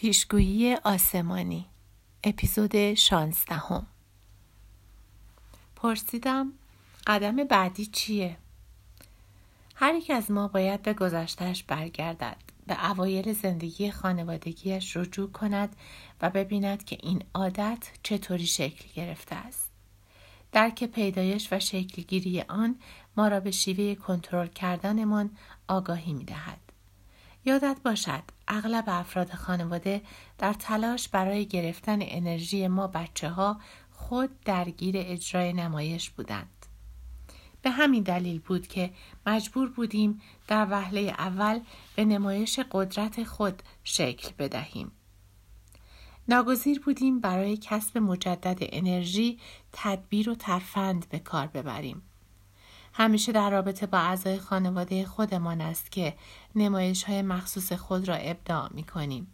پیشگویی آسمانی اپیزود شانزدهم پرسیدم قدم بعدی چیه؟ هر یک از ما باید به گذشتهش برگردد به اوایل زندگی خانوادگیش رجوع کند و ببیند که این عادت چطوری شکل گرفته است درک پیدایش و شکلگیری آن ما را به شیوه کنترل کردنمان آگاهی می دهد. یادت باشد اغلب افراد خانواده در تلاش برای گرفتن انرژی ما بچه ها خود درگیر اجرای نمایش بودند. به همین دلیل بود که مجبور بودیم در وهله اول به نمایش قدرت خود شکل بدهیم. ناگزیر بودیم برای کسب مجدد انرژی تدبیر و ترفند به کار ببریم. همیشه در رابطه با اعضای خانواده خودمان است که نمایش های مخصوص خود را ابداع می کنیم.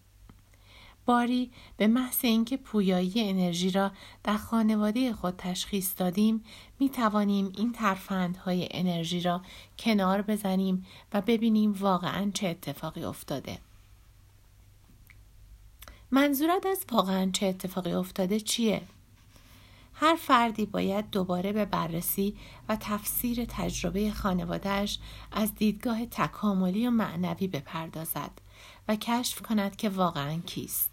باری به محض اینکه پویایی انرژی را در خانواده خود تشخیص دادیم می توانیم این ترفندهای انرژی را کنار بزنیم و ببینیم واقعا چه اتفاقی افتاده. منظورت از واقعا چه اتفاقی افتاده چیه؟ هر فردی باید دوباره به بررسی و تفسیر تجربه خانوادهش از دیدگاه تکاملی و معنوی بپردازد و کشف کند که واقعا کیست.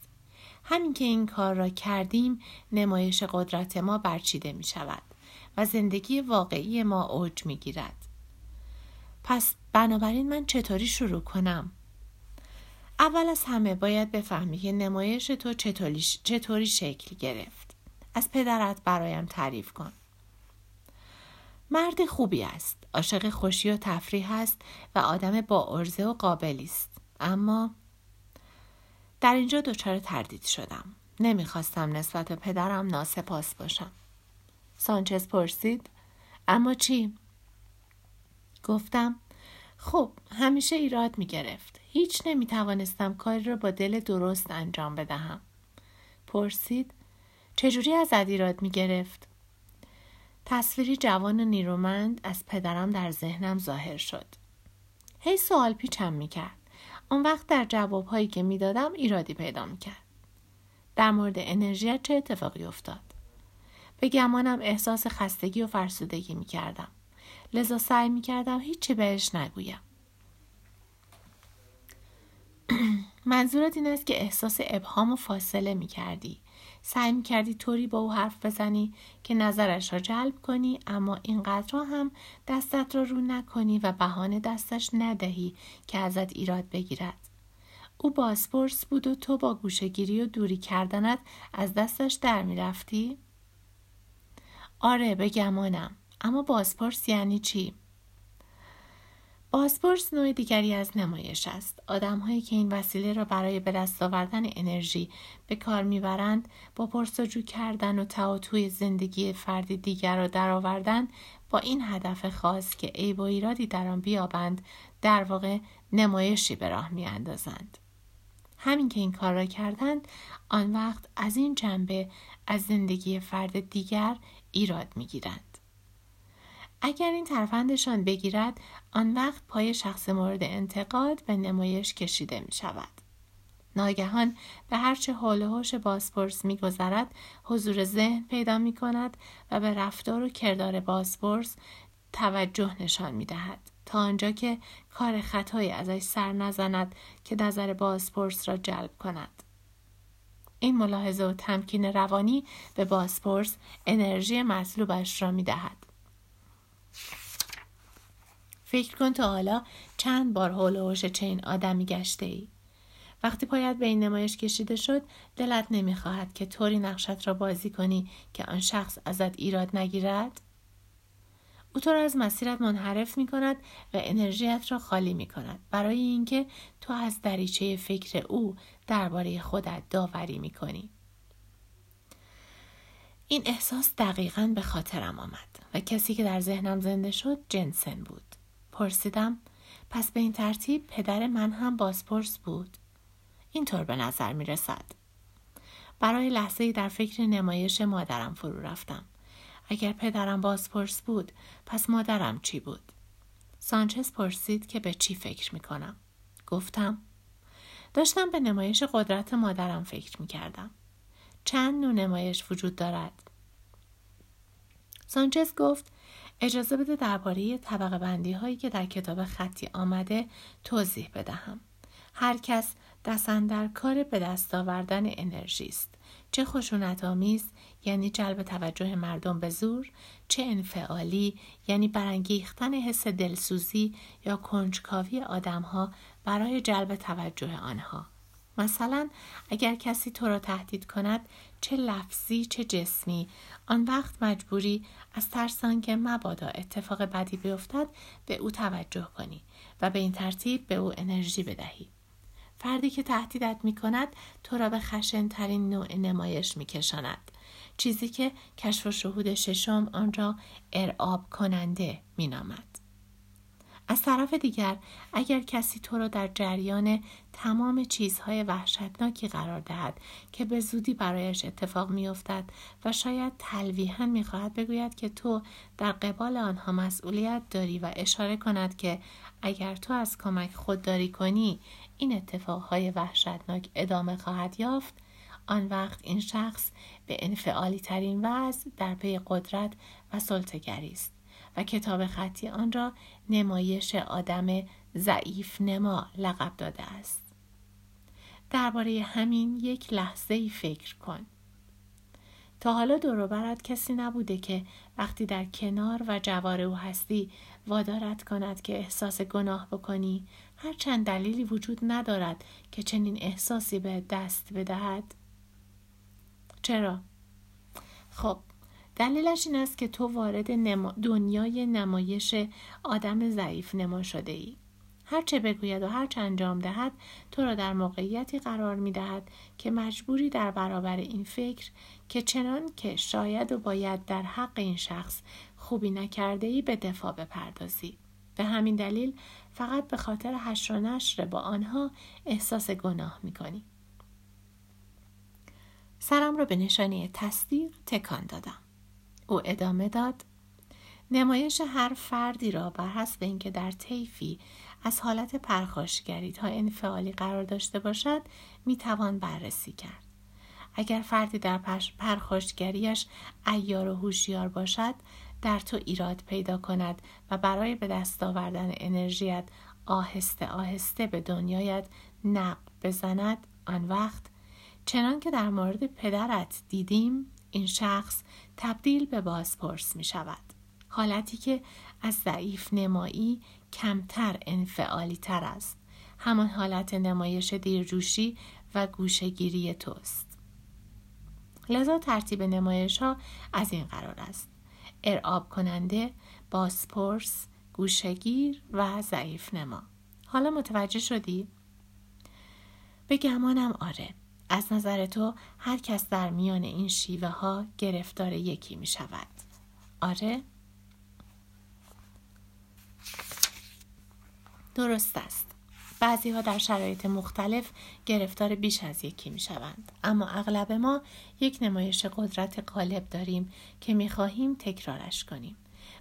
همین که این کار را کردیم نمایش قدرت ما برچیده می شود و زندگی واقعی ما اوج می گیرد. پس بنابراین من چطوری شروع کنم؟ اول از همه باید بفهمی که نمایش تو چطوری, چطوری شکل گرفت. از پدرت برایم تعریف کن. مرد خوبی است. عاشق خوشی و تفریح است و آدم با ارزه و قابلی است. اما در اینجا دچار تردید شدم. نمی‌خواستم نسبت به پدرم ناسپاس باشم. سانچز پرسید اما چی؟ گفتم خب همیشه ایراد می گرفت. هیچ نمی توانستم کاری را با دل درست انجام بدهم. پرسید چجوری از ایراد می گرفت؟ تصویری جوان نیرومند از پدرم در ذهنم ظاهر شد. هی سوال پیچم می کرد. اون وقت در جوابهایی که می‌دادم ایرادی پیدا می کرد. در مورد انرژی چه اتفاقی افتاد؟ به گمانم احساس خستگی و فرسودگی می کردم. لذا سعی می کردم هیچی بهش نگویم. منظورت این است که احساس ابهام و فاصله می کردی. سعی می کردی طوری با او حرف بزنی که نظرش را جلب کنی اما اینقدر هم دستت را رو نکنی و بهانه دستش ندهی که ازت ایراد بگیرد. او بازپرس بود و تو با گوشگیری و دوری کردنت از دستش در می رفتی؟ آره به گمانم اما بازپرس یعنی چی؟ بازپرس نوع دیگری از نمایش است. آدمهایی که این وسیله را برای به دست آوردن انرژی به کار می‌برند با پرسجو کردن و تعاطوی زندگی فردی دیگر را درآوردن با این هدف خاص که عیب و ایرادی در آن بیابند در واقع نمایشی به راه میاندازند. همین که این کار را کردند آن وقت از این جنبه از زندگی فرد دیگر ایراد می‌گیرند. اگر این ترفندشان بگیرد آن وقت پای شخص مورد انتقاد به نمایش کشیده می شود. ناگهان به هرچه حال و حوش بازپرس میگذرد حضور ذهن پیدا می کند و به رفتار و کردار بازپرس توجه نشان می دهد تا آنجا که کار خطایی ازش سر نزند که نظر بازپرس را جلب کند. این ملاحظه و تمکین روانی به بازپرس انرژی مطلوبش را می دهد. فکر کن تا حالا چند بار حول و چین آدمی گشته ای. وقتی پایت به این نمایش کشیده شد دلت نمی‌خواهد که طوری نقشت را بازی کنی که آن شخص ازت ایراد نگیرد او تو را از مسیرت منحرف می کند و انرژیت را خالی می کند برای اینکه تو از دریچه فکر او درباره خودت داوری می کنی. این احساس دقیقا به خاطرم آمد و کسی که در ذهنم زنده شد جنسن بود. پرسیدم پس به این ترتیب پدر من هم بازپرس بود. اینطور به نظر می رسد برای لحظه در فکر نمایش مادرم فرو رفتم. اگر پدرم بازپرس بود پس مادرم چی بود؟ سانچز پرسید که به چی فکر می کنم گفتم داشتم به نمایش قدرت مادرم فکر می کردم. چند نوع نمایش وجود دارد؟ سانچز گفت اجازه بده درباره طبقه بندی هایی که در کتاب خطی آمده توضیح بدهم. هر کس دستن در کار به دست آوردن انرژی است. چه خشونت آمیز یعنی جلب توجه مردم به زور چه انفعالی یعنی برانگیختن حس دلسوزی یا کنجکاوی آدمها برای جلب توجه آنها مثلا اگر کسی تو را تهدید کند چه لفظی چه جسمی آن وقت مجبوری از ترس که مبادا اتفاق بدی بیفتد به او توجه کنی و به این ترتیب به او انرژی بدهی فردی که تهدیدت می کند تو را به خشنترین نوع نمایش می کشاند. چیزی که کشف و شهود ششم آن را ارعاب کننده می نامد. از طرف دیگر اگر کسی تو را در جریان تمام چیزهای وحشتناکی قرار دهد که به زودی برایش اتفاق میافتد و شاید تلویحا می‌خواهد بگوید که تو در قبال آنها مسئولیت داری و اشاره کند که اگر تو از کمک خودداری کنی این اتفاقهای وحشتناک ادامه خواهد یافت. آن وقت این شخص به انفعالی ترین وضع در پی قدرت و سلطگری است. و کتاب خطی آن را نمایش آدم ضعیف نما لقب داده است. درباره همین یک لحظه ای فکر کن. تا حالا دوروبرت کسی نبوده که وقتی در کنار و جوار او هستی وادارت کند که احساس گناه بکنی هر چند دلیلی وجود ندارد که چنین احساسی به دست بدهد چرا؟ خب دلیلش این است که تو وارد دنیای نمایش آدم ضعیف نما شده ای. هر چه بگوید و هر چه انجام دهد تو را در موقعیتی قرار می دهد که مجبوری در برابر این فکر که چنان که شاید و باید در حق این شخص خوبی نکرده ای به دفاع بپردازی. به همین دلیل فقط به خاطر حشر و با آنها احساس گناه می کنی. سرم را به نشانه تصدیق تکان دادم. او ادامه داد نمایش هر فردی را بر حسب اینکه در طیفی از حالت پرخاشگری تا انفعالی قرار داشته باشد می توان بررسی کرد. اگر فردی در پرخاشگریش ایار و هوشیار باشد در تو ایراد پیدا کند و برای به دست آوردن انرژیت آهسته آهسته به دنیایت نق بزند آن وقت چنان که در مورد پدرت دیدیم این شخص تبدیل به بازپرس می شود. حالتی که از ضعیف نمایی کمتر انفعالی تر است. همان حالت نمایش دیرجوشی و گوشگیری توست. لذا ترتیب نمایش ها از این قرار است. ارعاب کننده، بازپرس، گوشگیر و ضعیف نما. حالا متوجه شدی؟ به گمانم آره. از نظر تو هر کس در میان این شیوه ها گرفتار یکی می شود. آره؟ درست است. بعضی ها در شرایط مختلف گرفتار بیش از یکی می شوند. اما اغلب ما یک نمایش قدرت غالب داریم که می خواهیم تکرارش کنیم.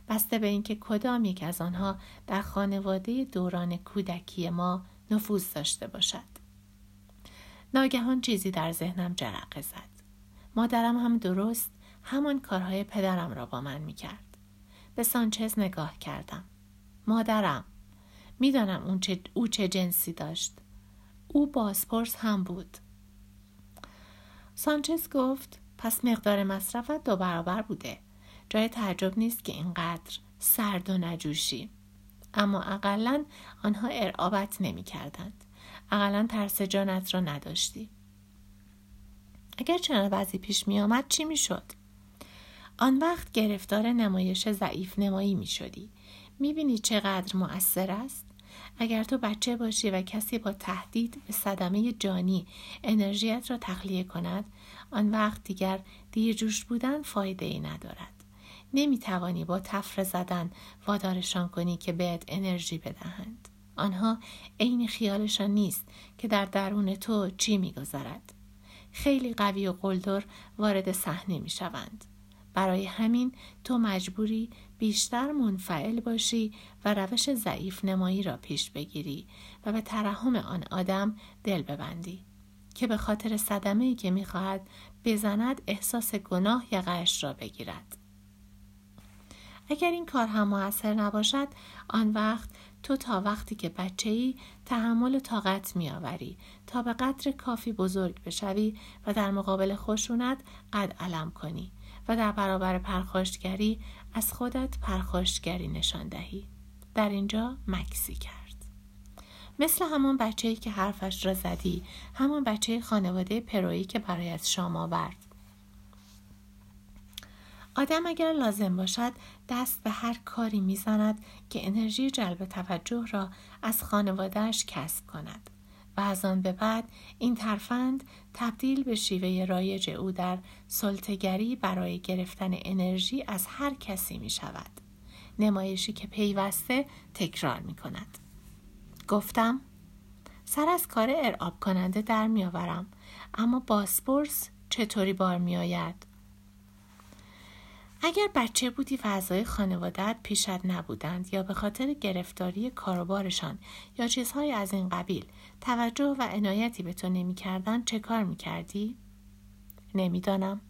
بسته به اینکه کدام یک از آنها در خانواده دوران کودکی ما نفوذ داشته باشد. ناگهان چیزی در ذهنم جرقه زد. مادرم هم درست همان کارهای پدرم را با من می کرد. به سانچز نگاه کردم. مادرم می‌دانم اون چه او چه جنسی داشت. او بازپرس هم بود. سانچز گفت پس مقدار مصرفت دو برابر بوده. جای تعجب نیست که اینقدر سرد و نجوشی. اما اقلا آنها ارعابت نمی کردند. اقلا ترس جانت را نداشتی اگر چنان وضعی پیش می آمد چی می شد؟ آن وقت گرفتار نمایش ضعیف نمایی می شدی. می بینی چقدر مؤثر است؟ اگر تو بچه باشی و کسی با تهدید به صدمه جانی انرژیت را تخلیه کند آن وقت دیگر دیرجوش بودن فایده ای ندارد. نمی توانی با تفره زدن وادارشان کنی که بهت انرژی بدهند. آنها عین خیالشان نیست که در درون تو چی میگذرد خیلی قوی و قلدر وارد صحنه می شوند. برای همین تو مجبوری بیشتر منفعل باشی و روش ضعیف نمایی را پیش بگیری و به ترحم آن آدم دل ببندی که به خاطر صدمه ای که می‌خواهد بزند احساس گناه یقش را بگیرد اگر این کار هم موثر نباشد آن وقت تو تا وقتی که بچه ای تحمل طاقت میآوری تا به قدر کافی بزرگ بشوی و در مقابل خشونت قد علم کنی و در برابر پرخاشگری از خودت پرخاشگری نشان دهی. در اینجا مکسی کرد. مثل همون بچه ای که حرفش را زدی همون بچه خانواده پرویی که برایت شام آورد. آدم اگر لازم باشد دست به هر کاری می‌زند که انرژی جلب توجه را از خانوادهش کسب کند و از آن به بعد این ترفند تبدیل به شیوه رایج او در سلطگری برای گرفتن انرژی از هر کسی می شود. نمایشی که پیوسته تکرار می کند. گفتم سر از کار ارعاب کننده در میآورم اما باسپورس چطوری بار میآید اگر بچه بودی و اعضای خانوادت پیشت نبودند یا به خاطر گرفتاری کاروبارشان یا چیزهای از این قبیل توجه و عنایتی به تو نمی‌کردند چه کار می‌کردی؟ نمی‌دانم.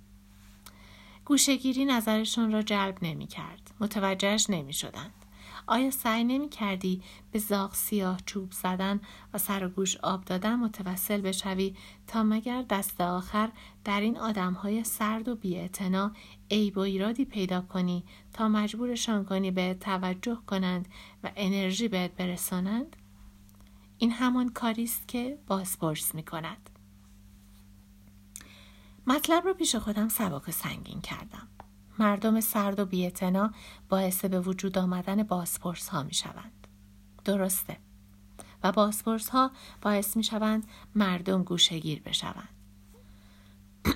گوشگیری نظرشون را جلب نمی‌کرد. متوجهش نمی شدند. آیا سعی نمی کردی به زاغ سیاه چوب زدن و سر و گوش آب دادن متوسل بشوی تا مگر دست آخر در این آدم های سرد و بیاعتنا عیب و ایرادی پیدا کنی تا مجبورشان کنی به توجه کنند و انرژی بهت برسانند؟ این همان کاری است که بازپرس می کند. مطلب رو پیش خودم سبک و سنگین کردم. مردم سرد و بیعتنا باعث به وجود آمدن باسپورس ها می شوند. درسته. و باسپورس ها باعث می شوند مردم گوشگیر بشوند.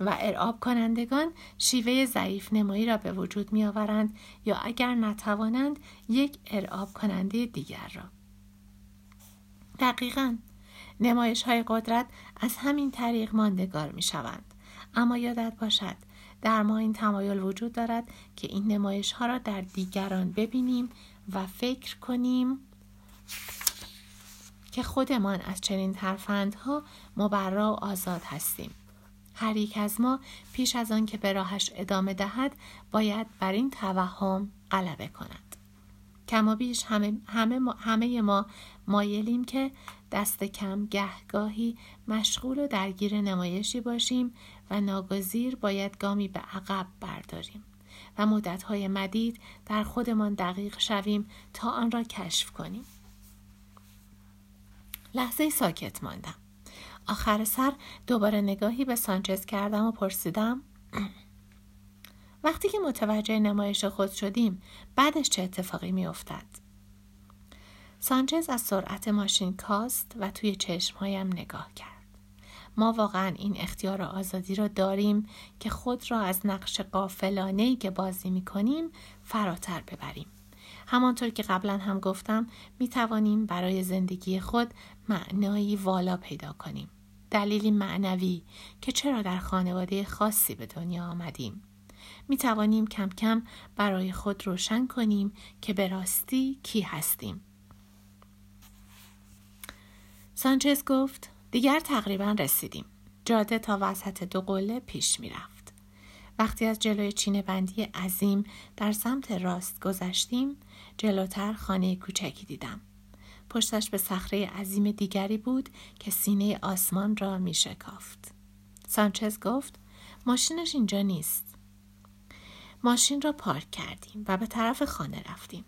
و ارعاب کنندگان شیوه ضعیف نمایی را به وجود می آورند یا اگر نتوانند یک ارعاب کننده دیگر را. دقیقا نمایش های قدرت از همین طریق ماندگار می شوند. اما یادت باشد در ما این تمایل وجود دارد که این نمایش ها را در دیگران ببینیم و فکر کنیم که خودمان از چنین ترفندها مبرا و آزاد هستیم. هر یک از ما پیش از آن که به راهش ادامه دهد باید بر این توهم غلبه کند. کما بیش همه, همه, ما همه ما مایلیم که دست کم گهگاهی مشغول و درگیر نمایشی باشیم و ناگزیر باید گامی به عقب برداریم و مدتهای مدید در خودمان دقیق شویم تا آن را کشف کنیم. لحظه ساکت ماندم. آخر سر دوباره نگاهی به سانچز کردم و پرسیدم وقتی که متوجه نمایش خود شدیم بعدش چه اتفاقی می افتد؟ سانچز از سرعت ماشین کاست و توی چشمهایم نگاه کرد. ما واقعا این اختیار آزادی را داریم که خود را از نقش قافلانه که بازی می کنیم فراتر ببریم. همانطور که قبلا هم گفتم می توانیم برای زندگی خود معنایی والا پیدا کنیم. دلیلی معنوی که چرا در خانواده خاصی به دنیا آمدیم. می توانیم کم کم برای خود روشن کنیم که به راستی کی هستیم. سانچز گفت دیگر تقریبا رسیدیم. جاده تا وسط دو قله پیش می رفت. وقتی از جلوی چینه بندی عظیم در سمت راست گذشتیم جلوتر خانه کوچکی دیدم. پشتش به صخره عظیم دیگری بود که سینه آسمان را می شکافت. سانچز گفت ماشینش اینجا نیست. ماشین را پارک کردیم و به طرف خانه رفتیم.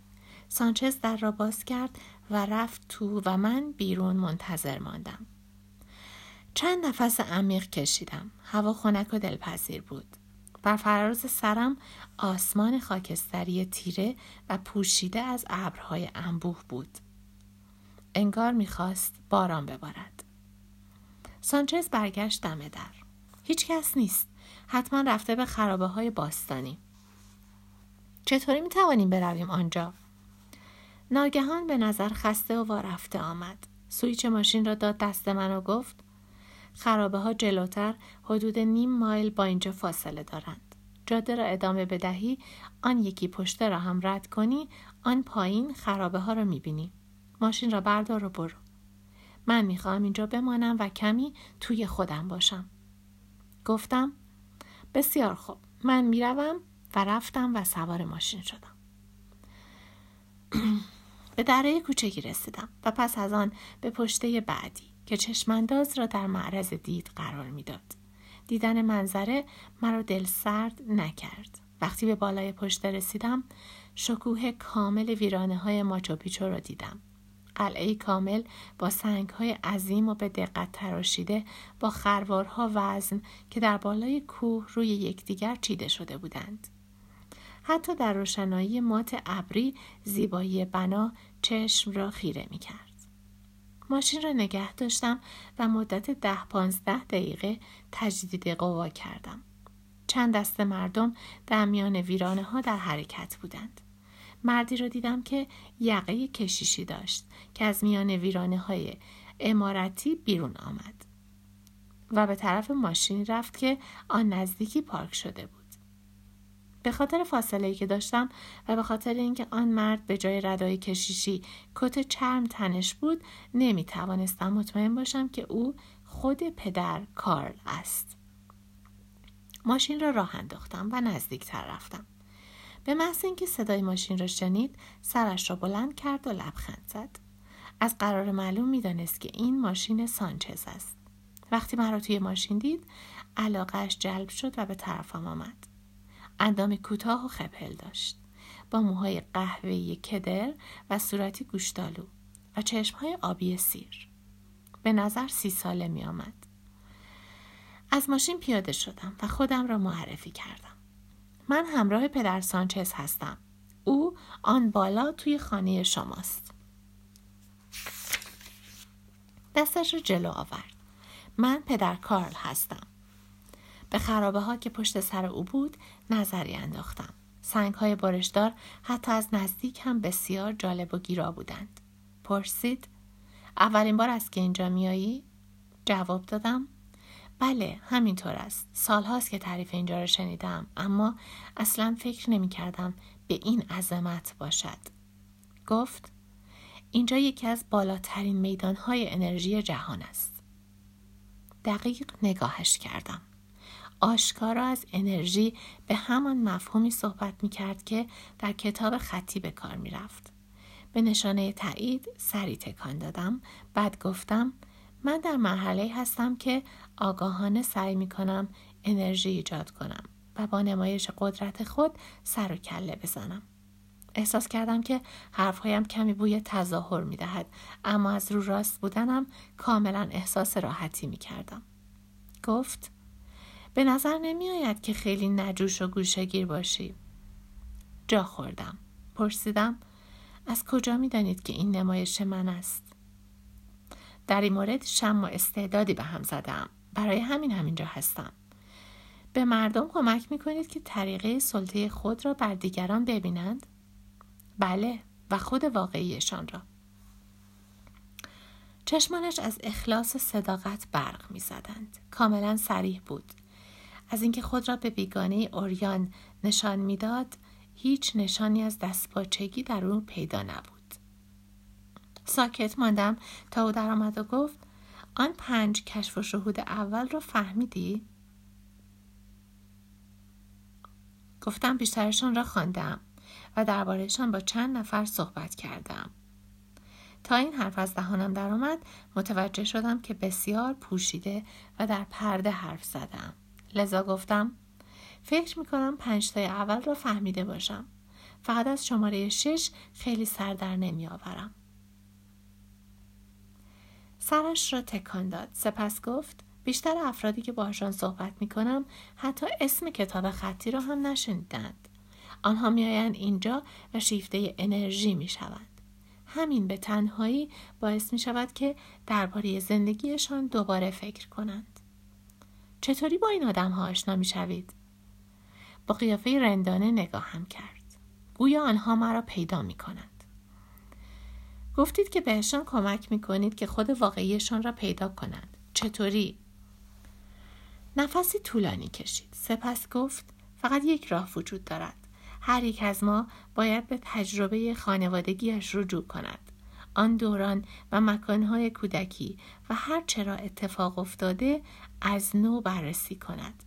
سانچز در را باز کرد و رفت تو و من بیرون منتظر ماندم. چند نفس عمیق کشیدم. هوا خنک و دلپذیر بود. بر فراز سرم آسمان خاکستری تیره و پوشیده از ابرهای انبوه بود. انگار می‌خواست باران ببارد. سانچز برگشت دم در. هیچ کس نیست. حتما رفته به خرابه های باستانی. چطوری می توانیم برویم آنجا؟ ناگهان به نظر خسته و وارفته آمد. سویچ ماشین را داد دست من و گفت خرابه ها جلوتر حدود نیم مایل با اینجا فاصله دارند. جاده را ادامه بدهی آن یکی پشته را هم رد کنی آن پایین خرابه ها را می‌بینی. ماشین را بردار و برو. من می‌خواهم اینجا بمانم و کمی توی خودم باشم. گفتم بسیار خوب. من می‌روم و رفتم و سوار ماشین شدم. به دره کوچکی رسیدم و پس از آن به پشته بعدی که چشمانداز را در معرض دید قرار می‌داد. دیدن منظره مرا دل سرد نکرد. وقتی به بالای پشته رسیدم شکوه کامل ویرانه های ماچوپیچو را دیدم. قلعه کامل با سنگ های عظیم و به دقت تراشیده با خروارها وزن که در بالای کوه روی یکدیگر چیده شده بودند. حتی در روشنایی مات ابری زیبایی بنا چشم را خیره می کرد. ماشین را نگه داشتم و مدت ده پانزده دقیقه تجدید قوا کردم. چند دست مردم در میان ویرانه ها در حرکت بودند. مردی را دیدم که یقه کشیشی داشت که از میان ویرانه های امارتی بیرون آمد و به طرف ماشینی رفت که آن نزدیکی پارک شده بود. به خاطر فاصله که داشتم و به خاطر اینکه آن مرد به جای ردای کشیشی کت چرم تنش بود نمی توانستم مطمئن باشم که او خود پدر کارل است. ماشین را راه انداختم و نزدیکتر رفتم. به محض اینکه صدای ماشین را شنید سرش را بلند کرد و لبخند زد. از قرار معلوم می‌دانست که این ماشین سانچز است. وقتی مرا توی ماشین دید علاقهش جلب شد و به طرفم آمد. اندام کوتاه و خپل داشت. با موهای قهوه‌ای کدر و صورتی گوشتالو و چشمهای آبی سیر. به نظر سی ساله می آمد. از ماشین پیاده شدم و خودم را معرفی کردم. من همراه پدر سانچز هستم. او آن بالا توی خانه شماست. دستش را جلو آورد. من پدر کارل هستم. به خرابه ها که پشت سر او بود نظری انداختم. سنگ های بارشدار حتی از نزدیک هم بسیار جالب و گیرا بودند. پرسید اولین بار است که اینجا میایی؟ جواب دادم بله همینطور است سال هاست که تعریف اینجا را شنیدم اما اصلا فکر نمی کردم به این عظمت باشد گفت اینجا یکی از بالاترین میدان های انرژی جهان است دقیق نگاهش کردم آشکارا از انرژی به همان مفهومی صحبت می کرد که در کتاب خطی به کار می رفت. به نشانه تایید سری تکان دادم بعد گفتم من در مرحله هستم که آگاهانه سعی می کنم انرژی ایجاد کنم و با نمایش قدرت خود سر و کله بزنم. احساس کردم که حرفهایم کمی بوی تظاهر می دهد اما از رو راست بودنم کاملا احساس راحتی می کردم. گفت به نظر نمی آید که خیلی نجوش و گوشگیر باشی. جا خوردم. پرسیدم از کجا می دانید که این نمایش من است؟ در این مورد شم و استعدادی به هم زدم. برای همین همینجا هستم. به مردم کمک می کنید که طریقه سلطه خود را بر دیگران ببینند؟ بله و خود واقعیشان را. چشمانش از اخلاص صداقت برق می زدند. کاملا سریح بود. از اینکه خود را به بیگانه اوریان نشان می‌داد هیچ نشانی از دستپاچگی در او پیدا نبود. ساکت ماندم تا او درآمد و گفت آن پنج کشف و شهود اول را فهمیدی؟ گفتم بیشترشان را خواندم و دربارهشان با چند نفر صحبت کردم. تا این حرف از دهانم درآمد متوجه شدم که بسیار پوشیده و در پرده حرف زدم. لذا گفتم فکر می‌کنم پنج تای اول را فهمیده باشم فقط از شماره شش خیلی سر در نمی آورم. سرش را تکان داد سپس گفت بیشتر افرادی که باهاشان صحبت می کنم حتی اسم کتاب خطی را هم نشنیدند آنها میآیند اینجا و شیفته انرژی می شوند. همین به تنهایی باعث می شود که درباره زندگیشان دوباره فکر کنند چطوری با این آدم ها آشنا می شوید؟ با قیافه رندانه نگاهم کرد. گویا آنها مرا پیدا می کنند. گفتید که بهشان کمک می کنید که خود واقعیشان را پیدا کنند. چطوری؟ نفسی طولانی کشید. سپس گفت فقط یک راه وجود دارد هر یک از ما باید به تجربه خانوادگیش رجوع کند آن دوران و مکانهای کودکی و هر چرا اتفاق افتاده از نو بررسی کند.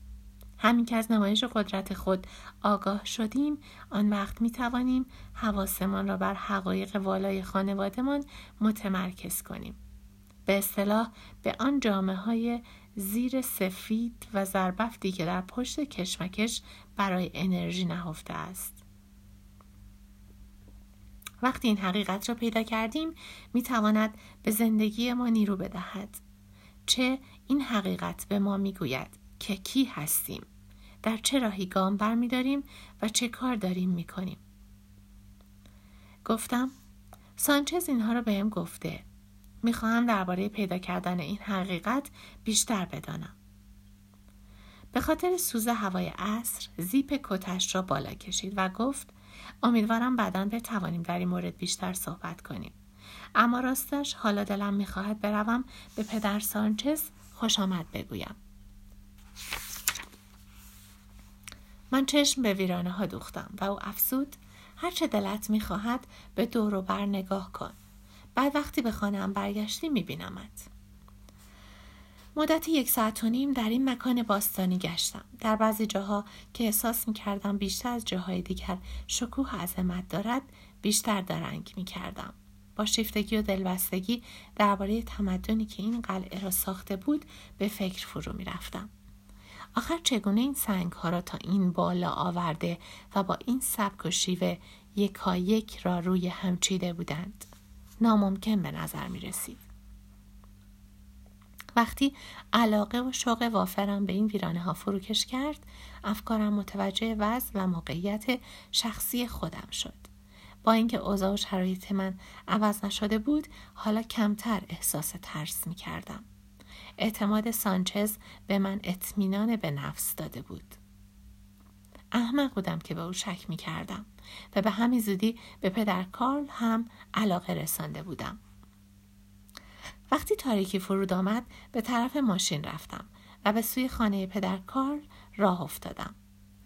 همین که از نمایش قدرت خود آگاه شدیم آن وقت می توانیم حواسمان را بر حقایق والای خانوادهمان متمرکز کنیم. به اصطلاح به آن جامعه های زیر سفید و زربفتی که در پشت کشمکش برای انرژی نهفته است. وقتی این حقیقت را پیدا کردیم می تواند به زندگی ما نیرو بدهد. چه این حقیقت به ما می گوید که کی هستیم؟ در چه راهی گام برمیداریم و چه کار داریم می کنیم گفتم سانچز اینها را بهم گفته. می‌خواهم درباره پیدا کردن این حقیقت بیشتر بدانم. به خاطر سوز هوای عصر زیپ کتش را بالا کشید و گفت امیدوارم بعدا بتوانیم در این مورد بیشتر صحبت کنیم. اما راستش حالا دلم می‌خواهد بروم به پدر سانچز خوش آمد بگویم. من چشم به ویرانه ها دوختم و او افسود هرچه دلت می‌خواهد به دور و بر نگاه کن. بعد وقتی به خانهام برگشتی میبینمت. مدت یک ساعت و نیم در این مکان باستانی گشتم. در بعضی جاها که احساس می‌کردم بیشتر از جاهای دیگر شکوه عظمت دارد بیشتر درنگ می‌کردم. با شیفتگی و دلبستگی درباره تمدنی که این قلعه را ساخته بود به فکر فرو می‌رفتم آخر چگونه این سنگ ها را تا این بالا آورده و با این سبک و شیوه یکا یک را روی هم چیده بودند؟ ناممکن به نظر می رسید. وقتی علاقه و شوق وافرم به این ویرانه ها فروکش کرد افکارم متوجه وضع و موقعیت شخصی خودم شد. با اینکه اوضاع و شرایط من عوض نشده بود حالا کمتر احساس ترس می کردم اعتماد سانچز به من اطمینان به نفس داده بود احمق بودم که به او شک می کردم و به همین زودی به پدر کارل هم علاقه رسانده بودم. وقتی تاریکی فرود آمد به طرف ماشین رفتم و به سوی خانه پدر کارل راه افتادم.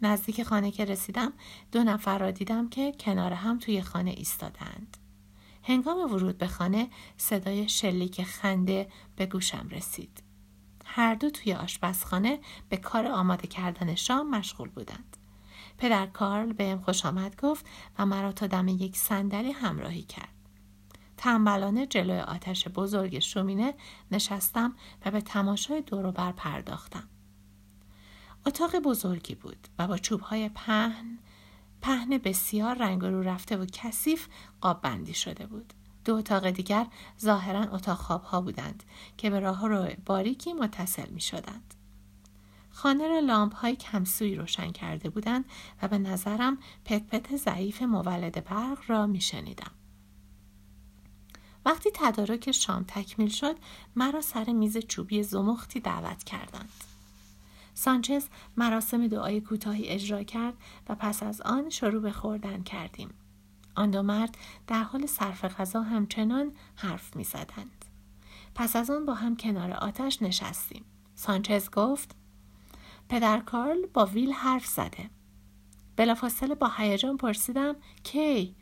نزدیک خانه که رسیدم دو نفر را دیدم که کنار هم توی خانه ایستادند. هنگام ورود به خانه صدای شلیک خنده به گوشم رسید. هر دو توی آشپزخانه به کار آماده کردن شام مشغول بودند. پدر کارل بهم خوش آمد گفت و مرا تا دم یک صندلی همراهی کرد. تنبلانه جلوی آتش بزرگ شومینه نشستم و به تماشای بر پرداختم. اتاق بزرگی بود و با چوبهای پهن پهن بسیار رنگ رو رفته و کثیف قاب بندی شده بود. دو اتاق دیگر ظاهرا اتاق خواب ها بودند که به راه رو باریکی متصل می شدند. خانه را لامپ های کمسوی روشن کرده بودند و به نظرم پت پت ضعیف مولد برق را می شنیدم. وقتی تدارک شام تکمیل شد مرا سر میز چوبی زمختی دعوت کردند. سانچز مراسم دعای کوتاهی اجرا کرد و پس از آن شروع به خوردن کردیم. آن دو مرد در حال صرف غذا همچنان حرف می زدند. پس از آن با هم کنار آتش نشستیم. سانچز گفت پدر کارل با ویل حرف زده. بلافاصله با هیجان پرسیدم کی؟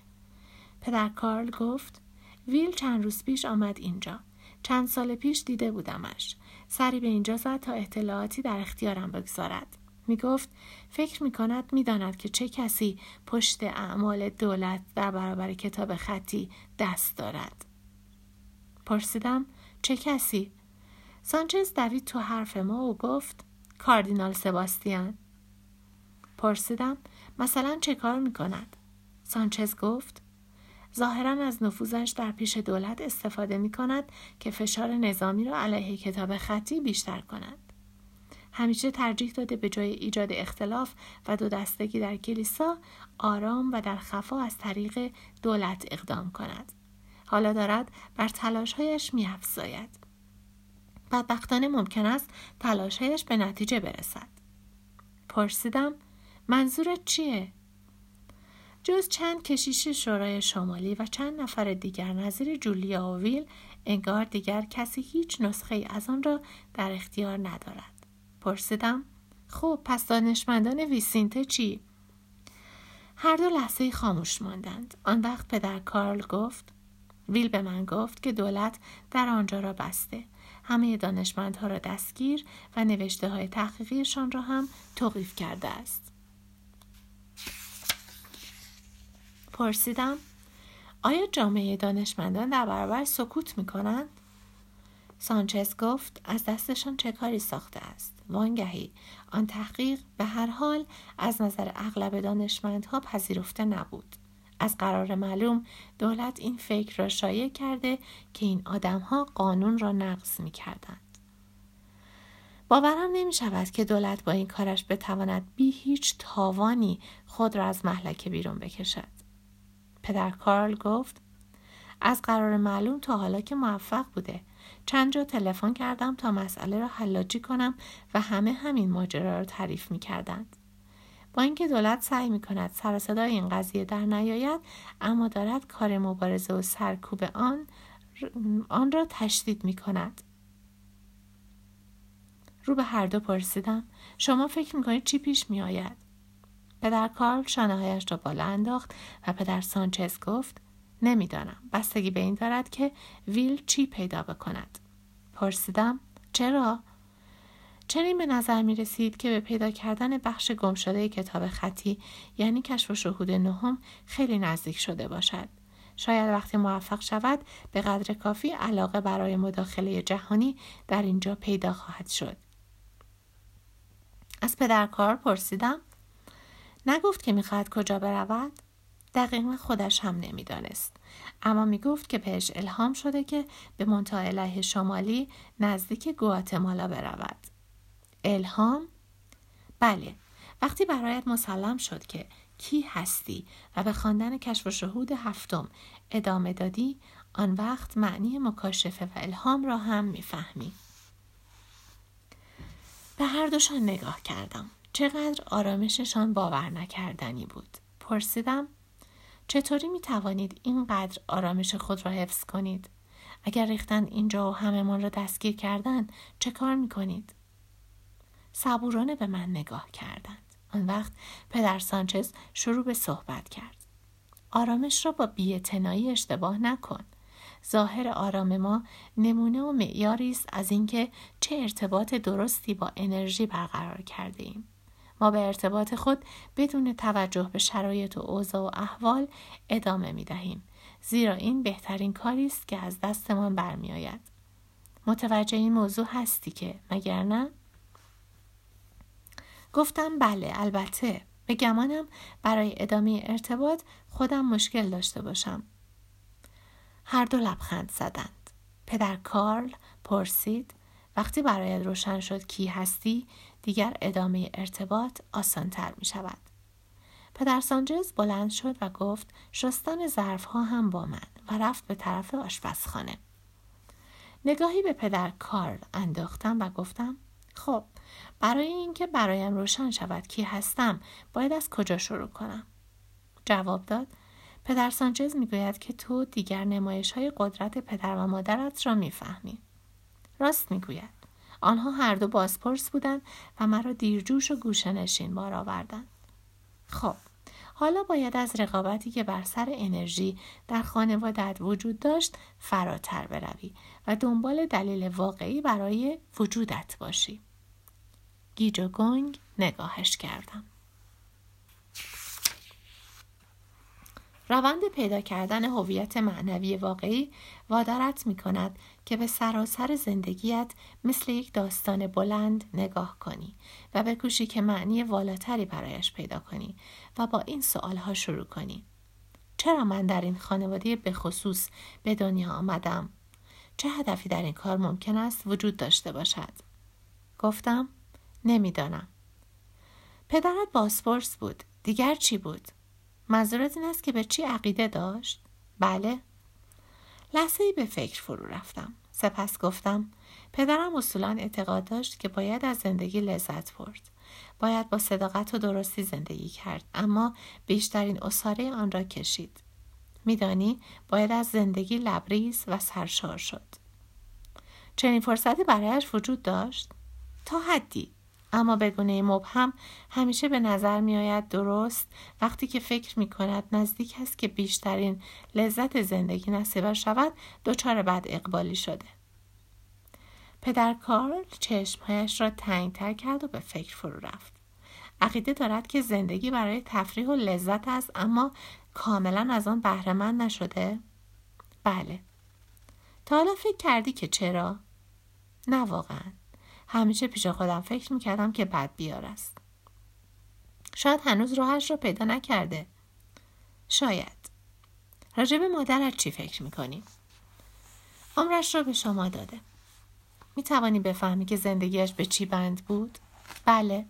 پدر کارل گفت ویل چند روز پیش آمد اینجا. چند سال پیش دیده بودمش. سری به اینجا زد تا اطلاعاتی در اختیارم بگذارد. می گفت فکر می کند می داند که چه کسی پشت اعمال دولت در برابر کتاب خطی دست دارد. پرسیدم چه کسی؟ سانچز دوید تو حرف ما و گفت کاردینال سباستیان پرسیدم مثلا چه کار می کند؟ سانچز گفت ظاهرا از نفوذش در پیش دولت استفاده می کند که فشار نظامی را علیه کتاب خطی بیشتر کند. همیشه ترجیح داده به جای ایجاد اختلاف و دو دستگی در کلیسا آرام و در خفا از طریق دولت اقدام کند. حالا دارد بر تلاشهایش می افزاید. بدبختانه ممکن است تلاشهایش به نتیجه برسد. پرسیدم منظورت چیه؟ جز چند کشیش شورای شمالی و چند نفر دیگر نظیر جولیا ویل انگار دیگر کسی هیچ نسخه ای از آن را در اختیار ندارد. پرسیدم خب پس دانشمندان ویسینته چی؟ هر دو لحظه خاموش ماندند. آن وقت پدر کارل گفت ویل به من گفت که دولت در آنجا را بسته. همه دانشمندها را دستگیر و نوشته های تحقیقیشان را هم توقیف کرده است. پرسیدم آیا جامعه دانشمندان در برابر سکوت می کنند؟ سانچز گفت از دستشان چه کاری ساخته است وانگهی آن تحقیق به هر حال از نظر اغلب دانشمندها پذیرفته نبود از قرار معلوم دولت این فکر را شایع کرده که این آدمها قانون را نقض می کردند. باورم نمی شود که دولت با این کارش بتواند بی هیچ تاوانی خود را از محلکه بیرون بکشد. پدر کارل گفت از قرار معلوم تا حالا که موفق بوده چند جا تلفن کردم تا مسئله را حلاجی کنم و همه همین ماجرا را تعریف می کردند. با اینکه دولت سعی می کند سر صدای این قضیه در نیاید اما دارد کار مبارزه و سرکوب آن آن را تشدید می کند. رو به هر دو پرسیدم شما فکر می کنید چی پیش می آید؟ پدر کارل شانههایش را بالا انداخت و پدر سانچز گفت نمی‌دانم بستگی به این دارد که ویل چی پیدا بکند پرسیدم چرا چنین به نظر می رسید که به پیدا کردن بخش گم شده کتاب خطی یعنی کشف و شهود نهم خیلی نزدیک شده باشد. شاید وقتی موفق شود به قدر کافی علاقه برای مداخله جهانی در اینجا پیدا خواهد شد. از پدر کار پرسیدم نگفت که می‌خواهد کجا برود؟ دقیقا خودش هم نمی‌دانست. اما می‌گفت که بهش الهام شده که به منطقه شمالی نزدیک گواتمالا برود. الهام؟ بله. وقتی برایت مسلم شد که کی هستی و به خواندن کشف و شهود هفتم ادامه دادی آن وقت معنی مکاشفه و الهام را هم می‌فهمی. به هر دوشان نگاه کردم. چقدر آرامششان باور نکردنی بود پرسیدم چطوری می توانید اینقدر آرامش خود را حفظ کنید اگر ریختن اینجا و همهمان را دستگیر کردن چه کار می کنید صبورانه به من نگاه کردند. آن وقت پدر سانچز شروع به صحبت کرد. آرامش را با بیاعتنایی اشتباه نکن. ظاهر آرام ما نمونه و معیاری است از اینکه چه ارتباط درستی با انرژی برقرار کرده ایم. ما به ارتباط خود بدون توجه به شرایط و اوضاع و احوال ادامه می دهیم. زیرا این بهترین کاری است که از دستمان برمیآید. متوجه این موضوع هستی که مگر نه؟ گفتم بله البته به گمانم برای ادامه ارتباط خودم مشکل داشته باشم هر دو لبخند زدند پدر کارل پرسید وقتی برایت روشن شد کی هستی دیگر ادامه ارتباط آسانتر می شود پدر سانجز بلند شد و گفت شستن ظرف ها هم با من و رفت به طرف آشپزخانه. نگاهی به پدر کارل انداختم و گفتم خب برای اینکه برایم روشن شود کی هستم باید از کجا شروع کنم؟ جواب داد پدر سانچز می‌گوید که تو دیگر نمایش های قدرت پدر و مادرت را می‌فهمی. راست می‌گوید آنها هر دو بازپرس بودند و مرا دیرجوش و گوشه نشین بار آوردند خب حالا باید از رقابتی که بر سر انرژی در خانوادت وجود داشت فراتر بروی و دنبال دلیل واقعی برای وجودت باشی. گیج و گنگ نگاهش کردم. روند پیدا کردن هویت معنوی واقعی وادارت می کند که به سراسر زندگیت مثل یک داستان بلند نگاه کنی و بکوشی که معنی والاتری برایش پیدا کنی و با این ها شروع کنی. چرا من در این خانواده به خصوص به دنیا آمدم؟ چه هدفی در این کار ممکن است وجود داشته باشد؟ گفتم نمی‌دانم. پدرت باسپورس بود. دیگر چی بود؟ منظورت این است که به چی عقیده داشت؟ بله. لحظه ای به فکر فرو رفتم. سپس گفتم پدرم اصولا اعتقاد داشت که باید از زندگی لذت برد. باید با صداقت و درستی زندگی کرد اما بیشترین اصاره آن را کشید. میدانی باید از زندگی لبریز و سرشار شد. چنین فرصتی برایش وجود داشت؟ تا حدی اما به گونه مبهم همیشه به نظر می آید درست وقتی که فکر می کند نزدیک است که بیشترین لذت زندگی نصیب شود دچار بد اقبالی شده. پدر کارل چشمهایش را تنگتر کرد و به فکر فرو رفت. عقیده دارد که زندگی برای تفریح و لذت است اما کاملا از آن بهرهمند نشده؟ بله. تا حالا فکر کردی که چرا؟ نه واقعا. همیشه پیش خودم فکر می‌کردم که بد بیار است. شاید هنوز راهش را پیدا نکرده. شاید. راجب مادرت چی فکر می‌کنی؟ عمرش را به شما داده. می توانی بفهمی که زندگیش به چی بند بود؟ بله.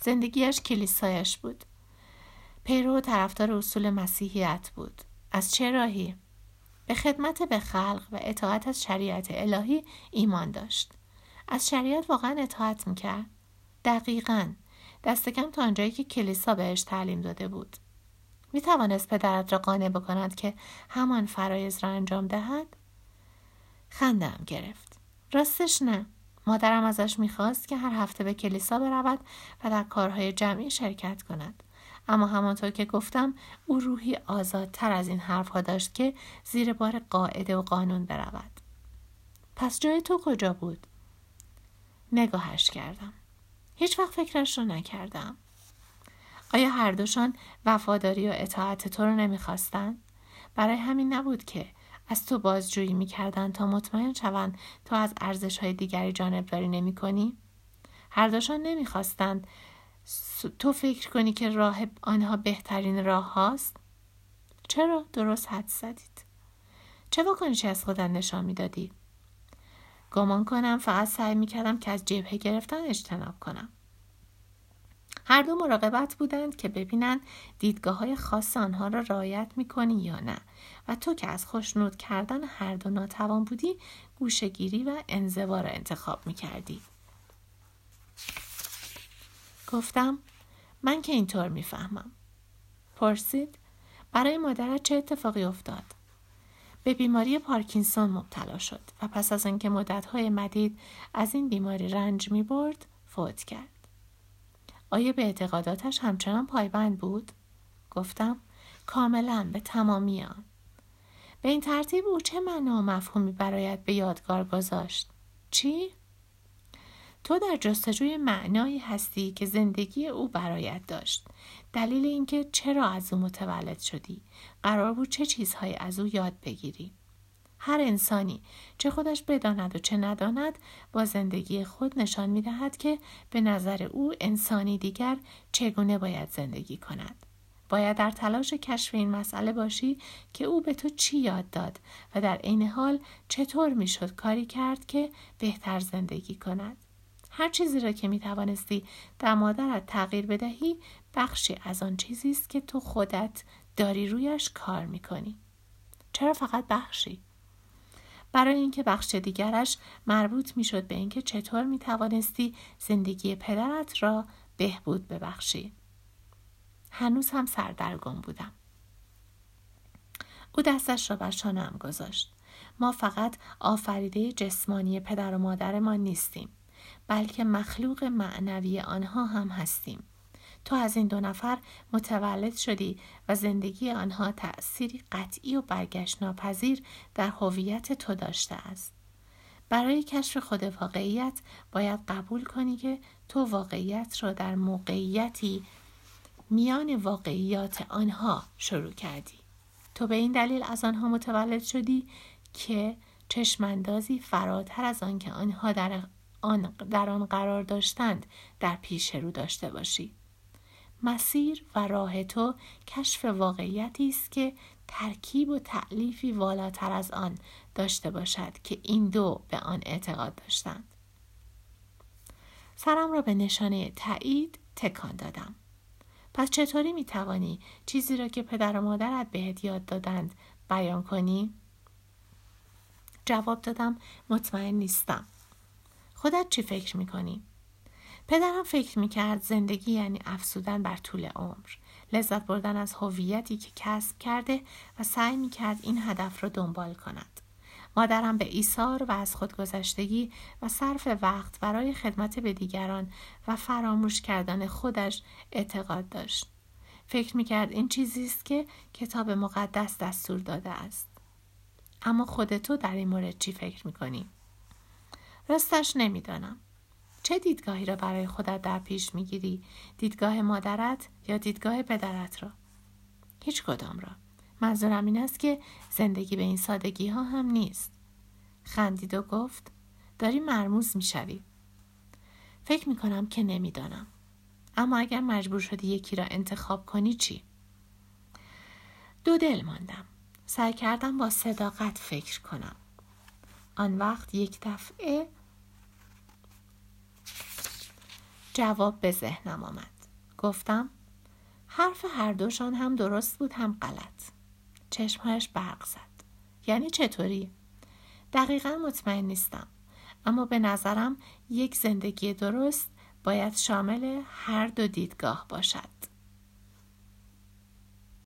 زندگیش کلیسایش بود. پیرو و طرفدار اصول مسیحیت بود. از چه راهی؟ به خدمت به خلق و اطاعت از شریعت الهی ایمان داشت. از شریعت واقعا اطاعت می‌کرد؟ دقیقا. دست کم تا آنجایی که کلیسا بهش تعلیم داده بود. می توانست پدرت را قانع بکند که همان فرایز را انجام دهد؟ خندم گرفت. راستش نه. مادرم ازش می‌خواست که هر هفته به کلیسا برود و در کارهای جمعی شرکت کند. اما همانطور که گفتم او روحی آزادتر از این حرفها داشت که زیر بار قاعده و قانون برود. پس جای تو کجا بود؟ نگاهش کردم. هیچ وقت فکرش رو نکردم. آیا هر دوشان وفاداری و اطاعت تو رو نمی‌خواستند؟ برای همین نبود که از تو بازجویی می‌کردند تا مطمئن شوند تو از ارزش های دیگری جانبداری نمی کنی؟ هر دوشان نمی‌خواستند تو فکر کنی که راه آنها بهترین راه هاست؟ چرا درست حد زدید؟ چه واکنشی از خودت نشان می‌دادی؟ گمان کنم فقط سعی می‌کردم که از جبهه گرفتن اجتناب کنم. هر دو مراقبت بودند که ببینند دیدگاه های خاص آنها را رعایت می‌کنی یا نه و تو که از خوشنود کردن هر دو ناتوان بودی گوشگیری و انزوا را انتخاب می‌کردی. گفتم من که اینطور می‌فهمم. پرسید برای مادرت چه اتفاقی افتاد؟ به بیماری پارکینسون مبتلا شد و پس از اینکه مدتهای مدید از این بیماری رنج می برد فوت کرد. آیا به اعتقاداتش همچنان پایبند بود؟ گفتم کاملا به تمامی آن. به این ترتیب او چه معنا و مفهومی برایت به یادگار گذاشت؟ چی؟ تو در جستجوی معنایی هستی که زندگی او برایت داشت. دلیل اینکه چرا از او متولد شدی؟ قرار بود چه چیزهایی از او یاد بگیری؟ هر انسانی چه خودش بداند و چه نداند با زندگی خود نشان می دهد که به نظر او انسانی دیگر چگونه باید زندگی کند. باید در تلاش کشف این مسئله باشی که او به تو چی یاد داد و در عین حال چطور می‌شد کاری کرد که بهتر زندگی کند. هر چیزی را که می توانستی در مادرت تغییر بدهی بخشی از آن چیزی است که تو خودت داری رویش کار می کنی. چرا فقط بخشی؟ برای اینکه بخش دیگرش مربوط می شد به اینکه چطور می توانستی زندگی پدرت را بهبود ببخشی. هنوز هم سردرگم بودم. او دستش را بر شانم گذاشت. ما فقط آفریده جسمانی پدر و مادر ما نیستیم. بلکه مخلوق معنوی آنها هم هستیم. تو از این دو نفر متولد شدی و زندگی آنها تأثیری قطعی و برگشت ناپذیر در هویت تو داشته است. برای کشف خود واقعیت باید قبول کنی که تو واقعیت را در موقعیتی میان واقعیات آنها شروع کردی. تو به این دلیل از آنها متولد شدی که چشماندازی فراتر از آن که آنها در آن در آن قرار داشتند در پیش رو داشته باشی مسیر و راه تو کشف واقعیتی است که ترکیب و تعلیفی والاتر از آن داشته باشد که این دو به آن اعتقاد داشتند سرم را به نشانه تایید تکان دادم پس چطوری می توانی چیزی را که پدر و مادرت بهت یاد دادند بیان کنی؟ جواب دادم مطمئن نیستم. خودت چی فکر می‌کنی؟ پدرم فکر می‌کرد زندگی یعنی افسودن بر طول عمر لذت بردن از هویتی که کسب کرده و سعی می‌کرد این هدف را دنبال کند مادرم به ایثار و از خودگذشتگی و صرف وقت برای خدمت به دیگران و فراموش کردن خودش اعتقاد داشت. فکر می‌کرد این چیزی است که کتاب مقدس دستور داده است. اما خود تو در این مورد چی فکر می‌کنی؟ راستش نمی‌دانم. چه دیدگاهی را برای خودت در پیش می‌گیری؟ دیدگاه مادرت یا دیدگاه پدرت را؟ هیچ کدام را. منظورم این است که زندگی به این سادگی ها هم نیست. خندید و گفت داری مرموز می‌شوی. فکر می کنم که نمی‌دانم. اما اگر مجبور شدی یکی را انتخاب کنی چی؟ دو دل ماندم. سعی کردم با صداقت فکر کنم. آن وقت یک دفعه جواب به ذهنم آمد. گفتم حرف هر دوشان هم درست بود هم غلط. چشمهایش برق زد. یعنی چطوری؟ دقیقا مطمئن نیستم. اما به نظرم یک زندگی درست باید شامل هر دو دیدگاه باشد.